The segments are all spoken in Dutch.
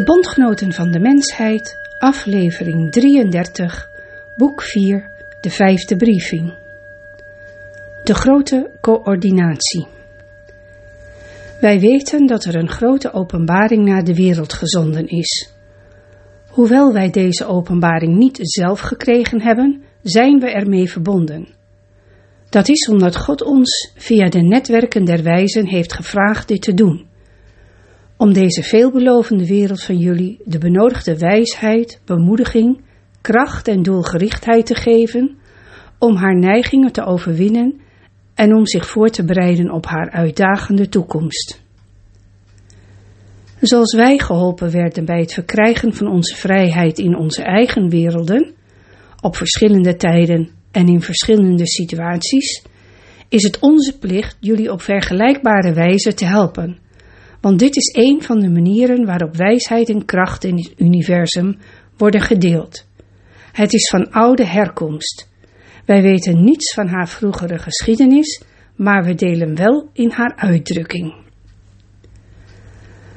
De Bondgenoten van de Mensheid, aflevering 33, boek 4, de vijfde briefing. De grote coördinatie. Wij weten dat er een grote openbaring naar de wereld gezonden is. Hoewel wij deze openbaring niet zelf gekregen hebben, zijn we ermee verbonden. Dat is omdat God ons via de netwerken der wijzen heeft gevraagd dit te doen om deze veelbelovende wereld van jullie de benodigde wijsheid, bemoediging, kracht en doelgerichtheid te geven, om haar neigingen te overwinnen en om zich voor te bereiden op haar uitdagende toekomst. Zoals wij geholpen werden bij het verkrijgen van onze vrijheid in onze eigen werelden, op verschillende tijden en in verschillende situaties, is het onze plicht jullie op vergelijkbare wijze te helpen want dit is een van de manieren waarop wijsheid en kracht in het universum worden gedeeld. Het is van oude herkomst. Wij weten niets van haar vroegere geschiedenis, maar we delen wel in haar uitdrukking.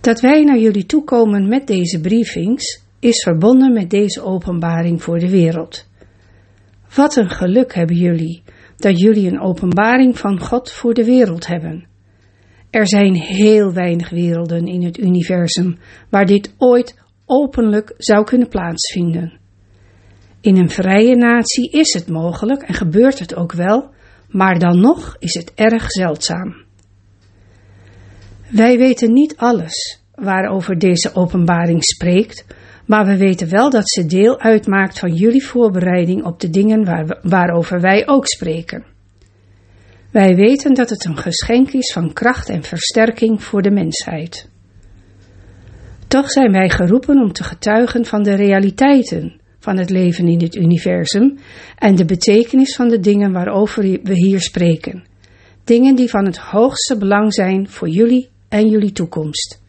Dat wij naar jullie toekomen met deze briefings is verbonden met deze openbaring voor de wereld. Wat een geluk hebben jullie dat jullie een openbaring van God voor de wereld hebben. Er zijn heel weinig werelden in het universum waar dit ooit openlijk zou kunnen plaatsvinden. In een vrije natie is het mogelijk en gebeurt het ook wel, maar dan nog is het erg zeldzaam. Wij weten niet alles waarover deze openbaring spreekt, maar we weten wel dat ze deel uitmaakt van jullie voorbereiding op de dingen waar waarover wij ook spreken. Wij weten dat het een geschenk is van kracht en versterking voor de mensheid. Toch zijn wij geroepen om te getuigen van de realiteiten van het leven in dit universum en de betekenis van de dingen waarover we hier spreken. Dingen die van het hoogste belang zijn voor jullie en jullie toekomst.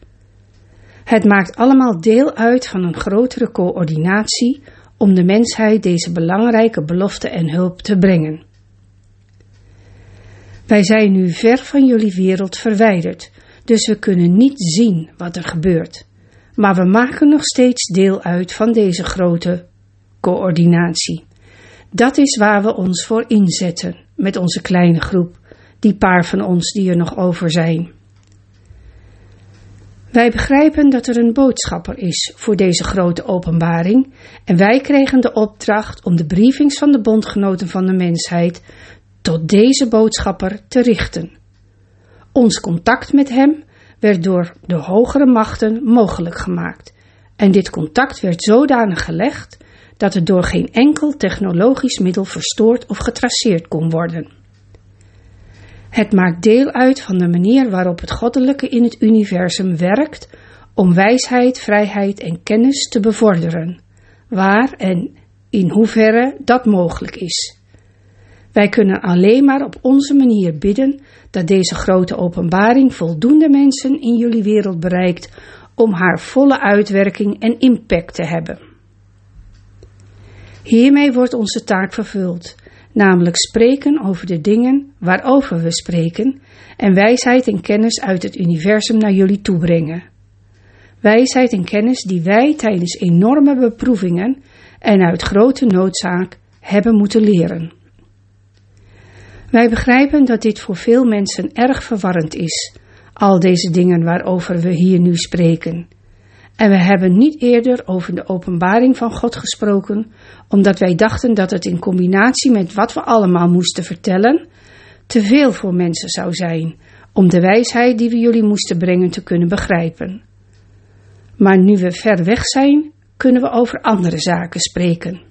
Het maakt allemaal deel uit van een grotere coördinatie om de mensheid deze belangrijke belofte en hulp te brengen. Wij zijn nu ver van jullie wereld verwijderd, dus we kunnen niet zien wat er gebeurt. Maar we maken nog steeds deel uit van deze grote coördinatie. Dat is waar we ons voor inzetten met onze kleine groep, die paar van ons die er nog over zijn. Wij begrijpen dat er een boodschapper is voor deze grote openbaring en wij kregen de opdracht om de briefings van de bondgenoten van de mensheid tot deze boodschapper te richten. Ons contact met hem werd door de hogere machten mogelijk gemaakt en dit contact werd zodanig gelegd dat het door geen enkel technologisch middel verstoord of getraceerd kon worden. Het maakt deel uit van de manier waarop het goddelijke in het universum werkt om wijsheid, vrijheid en kennis te bevorderen, waar en in hoeverre dat mogelijk is. Wij kunnen alleen maar op onze manier bidden dat deze grote openbaring voldoende mensen in jullie wereld bereikt om haar volle uitwerking en impact te hebben. Hiermee wordt onze taak vervuld, namelijk spreken over de dingen waarover we spreken en wijsheid en kennis uit het universum naar jullie toebrengen. Wijsheid en kennis die wij tijdens enorme beproevingen en uit grote noodzaak hebben moeten leren. Wij begrijpen dat dit voor veel mensen erg verwarrend is, al deze dingen waarover we hier nu spreken. En we hebben niet eerder over de openbaring van God gesproken, omdat wij dachten dat het in combinatie met wat we allemaal moesten vertellen, te veel voor mensen zou zijn om de wijsheid die we jullie moesten brengen te kunnen begrijpen. Maar nu we ver weg zijn, kunnen we over andere zaken spreken.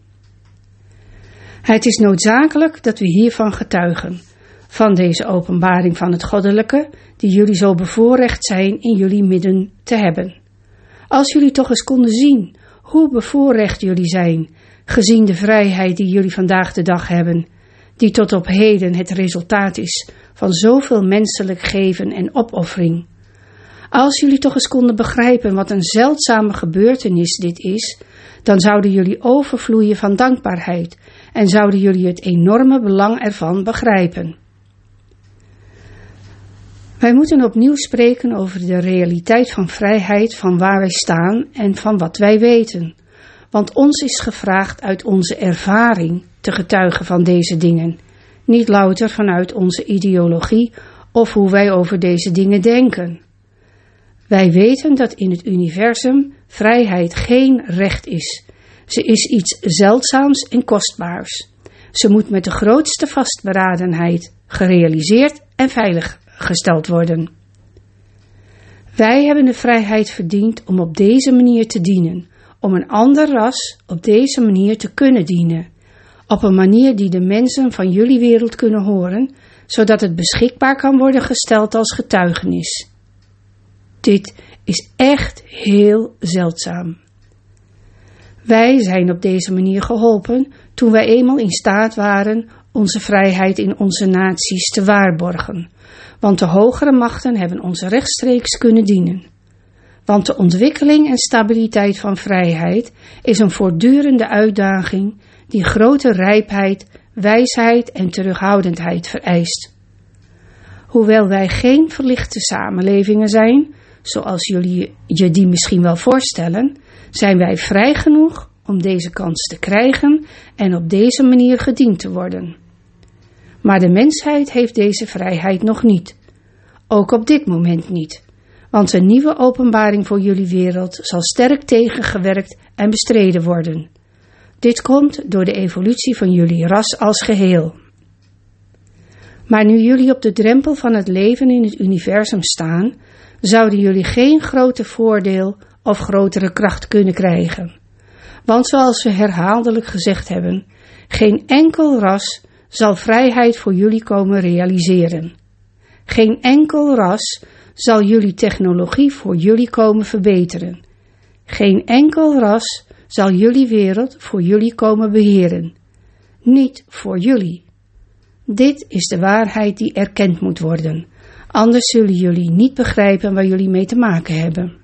Het is noodzakelijk dat we hiervan getuigen, van deze openbaring van het goddelijke, die jullie zo bevoorrecht zijn in jullie midden te hebben. Als jullie toch eens konden zien hoe bevoorrecht jullie zijn, gezien de vrijheid die jullie vandaag de dag hebben, die tot op heden het resultaat is van zoveel menselijk geven en opoffering. Als jullie toch eens konden begrijpen wat een zeldzame gebeurtenis dit is, dan zouden jullie overvloeien van dankbaarheid en zouden jullie het enorme belang ervan begrijpen. Wij moeten opnieuw spreken over de realiteit van vrijheid, van waar wij staan en van wat wij weten. Want ons is gevraagd uit onze ervaring te getuigen van deze dingen, niet louter vanuit onze ideologie of hoe wij over deze dingen denken. Wij weten dat in het universum vrijheid geen recht is. Ze is iets zeldzaams en kostbaars. Ze moet met de grootste vastberadenheid gerealiseerd en veilig gesteld worden. Wij hebben de vrijheid verdiend om op deze manier te dienen, om een ander ras op deze manier te kunnen dienen, op een manier die de mensen van jullie wereld kunnen horen, zodat het beschikbaar kan worden gesteld als getuigenis. Dit is echt heel zeldzaam. Wij zijn op deze manier geholpen toen wij eenmaal in staat waren onze vrijheid in onze naties te waarborgen, want de hogere machten hebben ons rechtstreeks kunnen dienen. Want de ontwikkeling en stabiliteit van vrijheid is een voortdurende uitdaging die grote rijpheid, wijsheid en terughoudendheid vereist. Hoewel wij geen verlichte samenlevingen zijn, zoals jullie je die misschien wel voorstellen, zijn wij vrij genoeg om deze kans te krijgen en op deze manier gediend te worden. Maar de mensheid heeft deze vrijheid nog niet. Ook op dit moment niet. Want een nieuwe openbaring voor jullie wereld zal sterk tegengewerkt en bestreden worden. Dit komt door de evolutie van jullie ras als geheel. Maar nu jullie op de drempel van het leven in het universum staan, zouden jullie geen groter voordeel of grotere kracht kunnen krijgen. Want zoals we herhaaldelijk gezegd hebben, geen enkel ras zal vrijheid voor jullie komen realiseren. Geen enkel ras zal jullie technologie voor jullie komen verbeteren. Geen enkel ras zal jullie wereld voor jullie komen beheren. Niet voor jullie. Dit is de waarheid die erkend moet worden. Anders zullen jullie niet begrijpen waar jullie mee te maken hebben.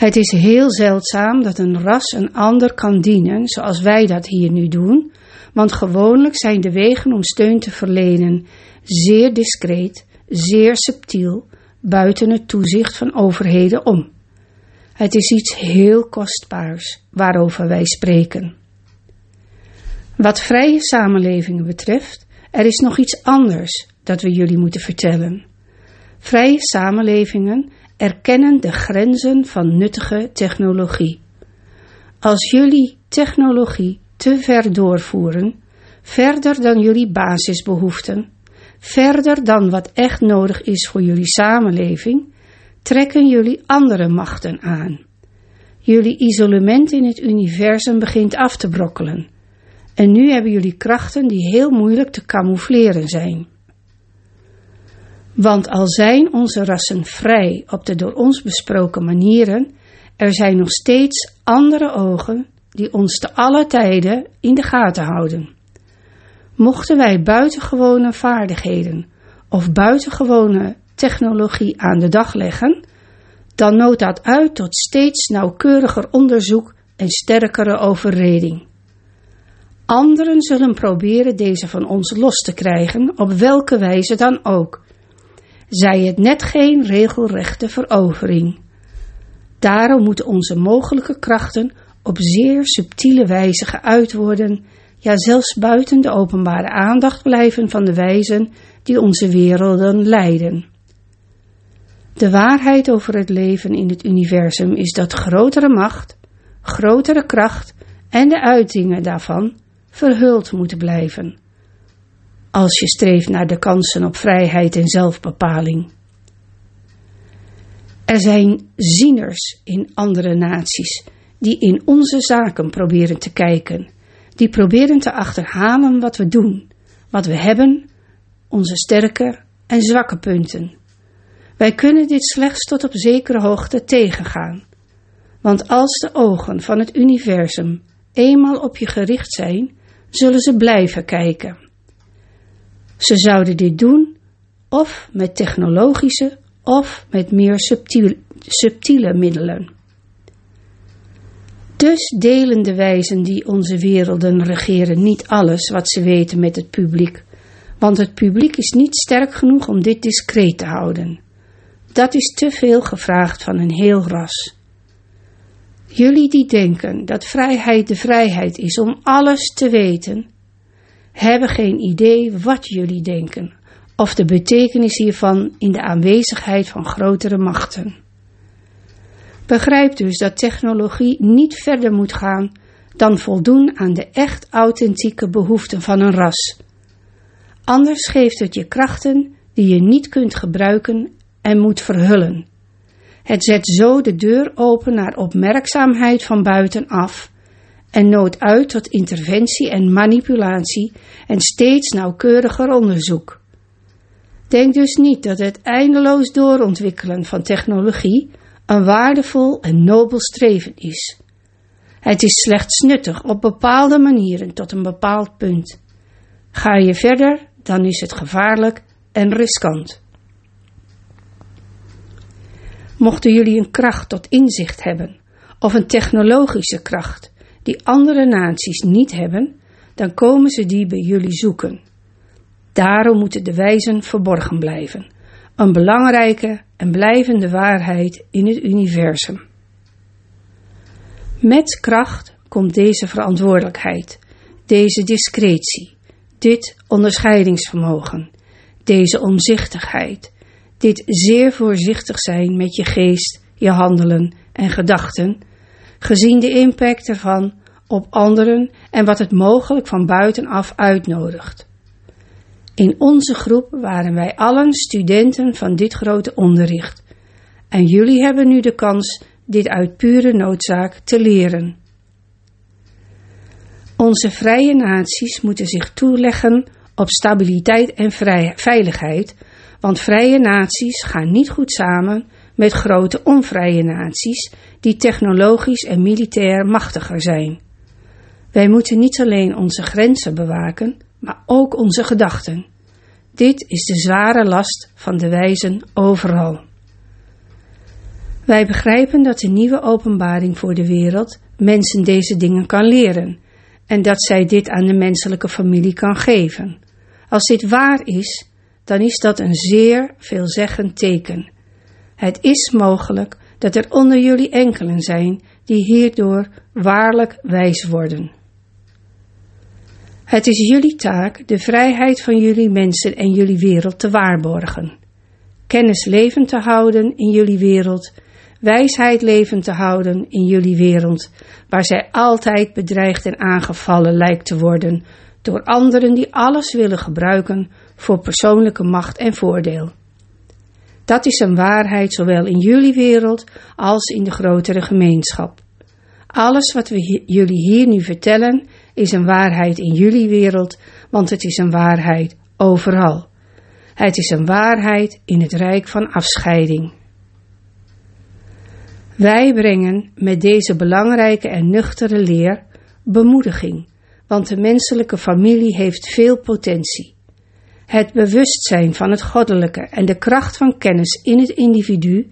Het is heel zeldzaam dat een ras een ander kan dienen, zoals wij dat hier nu doen, want gewoonlijk zijn de wegen om steun te verlenen zeer discreet, zeer subtiel, buiten het toezicht van overheden om. Het is iets heel kostbaars waarover wij spreken. Wat vrije samenlevingen betreft, er is nog iets anders dat we jullie moeten vertellen. Vrije samenlevingen erkennen de grenzen van nuttige technologie. Als jullie technologie te ver doorvoeren, verder dan jullie basisbehoeften, verder dan wat echt nodig is voor jullie samenleving, trekken jullie andere machten aan. Jullie isolement in het universum begint af te brokkelen. En nu hebben jullie krachten die heel moeilijk te camoufleren zijn. Want al zijn onze rassen vrij op de door ons besproken manieren, er zijn nog steeds andere ogen die ons te alle tijden in de gaten houden. Mochten wij buitengewone vaardigheden of buitengewone technologie aan de dag leggen, dan noodt dat uit tot steeds nauwkeuriger onderzoek en sterkere overreding. Anderen zullen proberen deze van ons los te krijgen, op welke wijze dan ook. Zij het net geen regelrechte verovering. Daarom moeten onze mogelijke krachten op zeer subtiele wijze geuit worden, ja zelfs buiten de openbare aandacht blijven van de wijzen die onze werelden leiden. De waarheid over het leven in het universum is dat grotere macht, grotere kracht en de uitingen daarvan verhuld moeten blijven, als je streeft naar de kansen op vrijheid en zelfbepaling. Er zijn zieners in andere naties die in onze zaken proberen te kijken, die proberen te achterhalen wat we doen, wat we hebben, onze sterke en zwakke punten. Wij kunnen dit slechts tot op zekere hoogte tegengaan, want als de ogen van het universum eenmaal op je gericht zijn, zullen ze blijven kijken. Ze zouden dit doen of met technologische of met meer subtiele, middelen. Dus delen de wijzen die onze werelden regeren niet alles wat ze weten met het publiek, want het publiek is niet sterk genoeg om dit discreet te houden. Dat is te veel gevraagd van een heel ras. Jullie die denken dat vrijheid de vrijheid is om alles te weten, hebben geen idee wat jullie denken of de betekenis hiervan in de aanwezigheid van grotere machten. Begrijp dus dat technologie niet verder moet gaan dan voldoen aan de echt authentieke behoeften van een ras. Anders geeft het je krachten die je niet kunt gebruiken en moet verhullen. Het zet zo de deur open naar opmerkzaamheid van buitenaf en noodt uit tot interventie en manipulatie en steeds nauwkeuriger onderzoek. Denk dus niet dat het eindeloos doorontwikkelen van technologie een waardevol en nobel streven is. Het is slechts nuttig op bepaalde manieren tot een bepaald punt. Ga je verder, dan is het gevaarlijk en riskant. Mochten jullie een kracht tot inzicht hebben, of een technologische kracht die andere naties niet hebben, dan komen ze die bij jullie zoeken. Daarom moeten de wijzen verborgen blijven, een belangrijke en blijvende waarheid in het universum. Met kracht komt deze verantwoordelijkheid, deze discretie, dit onderscheidingsvermogen, deze omzichtigheid, dit zeer voorzichtig zijn met je geest, je handelen en gedachten, gezien de impact ervan op anderen en wat het mogelijk van buitenaf uitnodigt. In onze groep waren wij allen studenten van dit grote onderricht. En jullie hebben nu de kans dit uit pure noodzaak te leren. Onze vrije naties moeten zich toeleggen op stabiliteit en veiligheid, want vrije naties gaan niet goed samen met grote onvrije naties die technologisch en militair machtiger zijn. Wij moeten niet alleen onze grenzen bewaken, maar ook onze gedachten. Dit is de zware last van de wijzen overal. Wij begrijpen dat de nieuwe openbaring voor de wereld mensen deze dingen kan leren en dat zij dit aan de menselijke familie kan geven. Als dit waar is, dan is dat een zeer veelzeggend teken. Het is mogelijk dat er onder jullie enkelen zijn die hierdoor waarlijk wijs worden. Het is jullie taak de vrijheid van jullie mensen en jullie wereld te waarborgen. Kennis levend te houden in jullie wereld, wijsheid levend te houden in jullie wereld, waar zij altijd bedreigd en aangevallen lijkt te worden door anderen die alles willen gebruiken voor persoonlijke macht en voordeel. Dat is een waarheid zowel in jullie wereld als in de grotere gemeenschap. Alles wat we jullie hier nu vertellen is een waarheid in jullie wereld, want het is een waarheid overal. Het is een waarheid in het rijk van afscheiding. Wij brengen met deze belangrijke en nuchtere leer bemoediging, want de menselijke familie heeft veel potentie. Het bewustzijn van het goddelijke en de kracht van kennis in het individu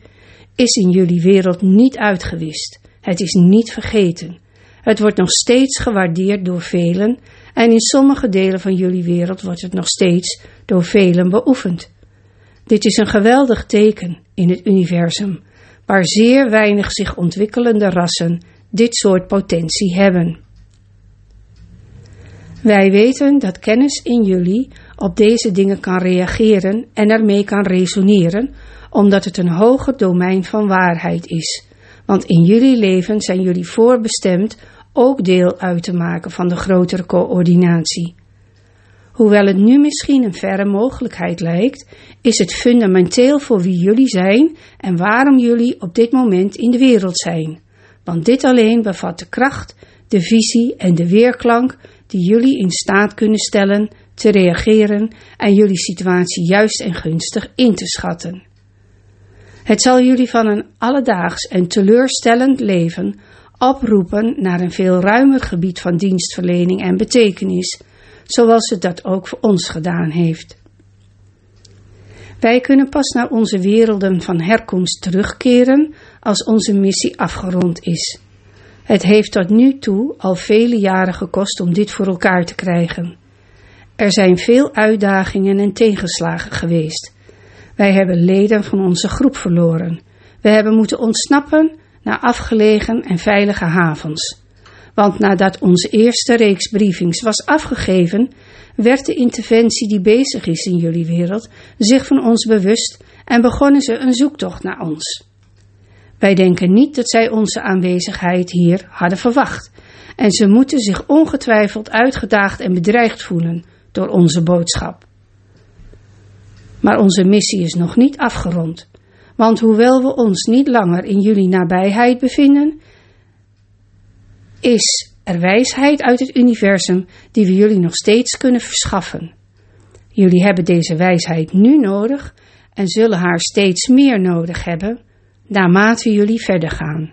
is in jullie wereld niet uitgewist. Het is niet vergeten. Het wordt nog steeds gewaardeerd door velen en in sommige delen van jullie wereld wordt het nog steeds door velen beoefend. Dit is een geweldig teken in het universum, waar zeer weinig zich ontwikkelende rassen dit soort potentie hebben. Wij weten dat kennis in jullie op deze dingen kan reageren en ermee kan resoneren, omdat het een hoger domein van waarheid is. Want in jullie leven zijn jullie voorbestemd ook deel uit te maken van de grotere coördinatie. Hoewel het nu misschien een verre mogelijkheid lijkt, is het fundamenteel voor wie jullie zijn en waarom jullie op dit moment in de wereld zijn. Want dit alleen bevat de kracht, de visie en de weerklank die jullie in staat kunnen stellen te reageren en jullie situatie juist en gunstig in te schatten. Het zal jullie van een alledaags en teleurstellend leven oproepen naar een veel ruimer gebied van dienstverlening en betekenis, zoals het dat ook voor ons gedaan heeft. Wij kunnen pas naar onze werelden van herkomst terugkeren als onze missie afgerond is. Het heeft tot nu toe al vele jaren gekost om dit voor elkaar te krijgen. Er zijn veel uitdagingen en tegenslagen geweest. Wij hebben leden van onze groep verloren. We hebben moeten ontsnappen naar afgelegen en veilige havens. Want nadat onze eerste reeks briefings was afgegeven, werd de interventie die bezig is in jullie wereld zich van ons bewust en begonnen ze een zoektocht naar ons. Wij denken niet dat zij onze aanwezigheid hier hadden verwacht, en ze moeten zich ongetwijfeld uitgedaagd en bedreigd voelen door onze boodschap. Maar onze missie is nog niet afgerond, want hoewel we ons niet langer in jullie nabijheid bevinden, is er wijsheid uit het universum die we jullie nog steeds kunnen verschaffen. Jullie hebben deze wijsheid nu nodig en zullen haar steeds meer nodig hebben naarmate jullie verder gaan.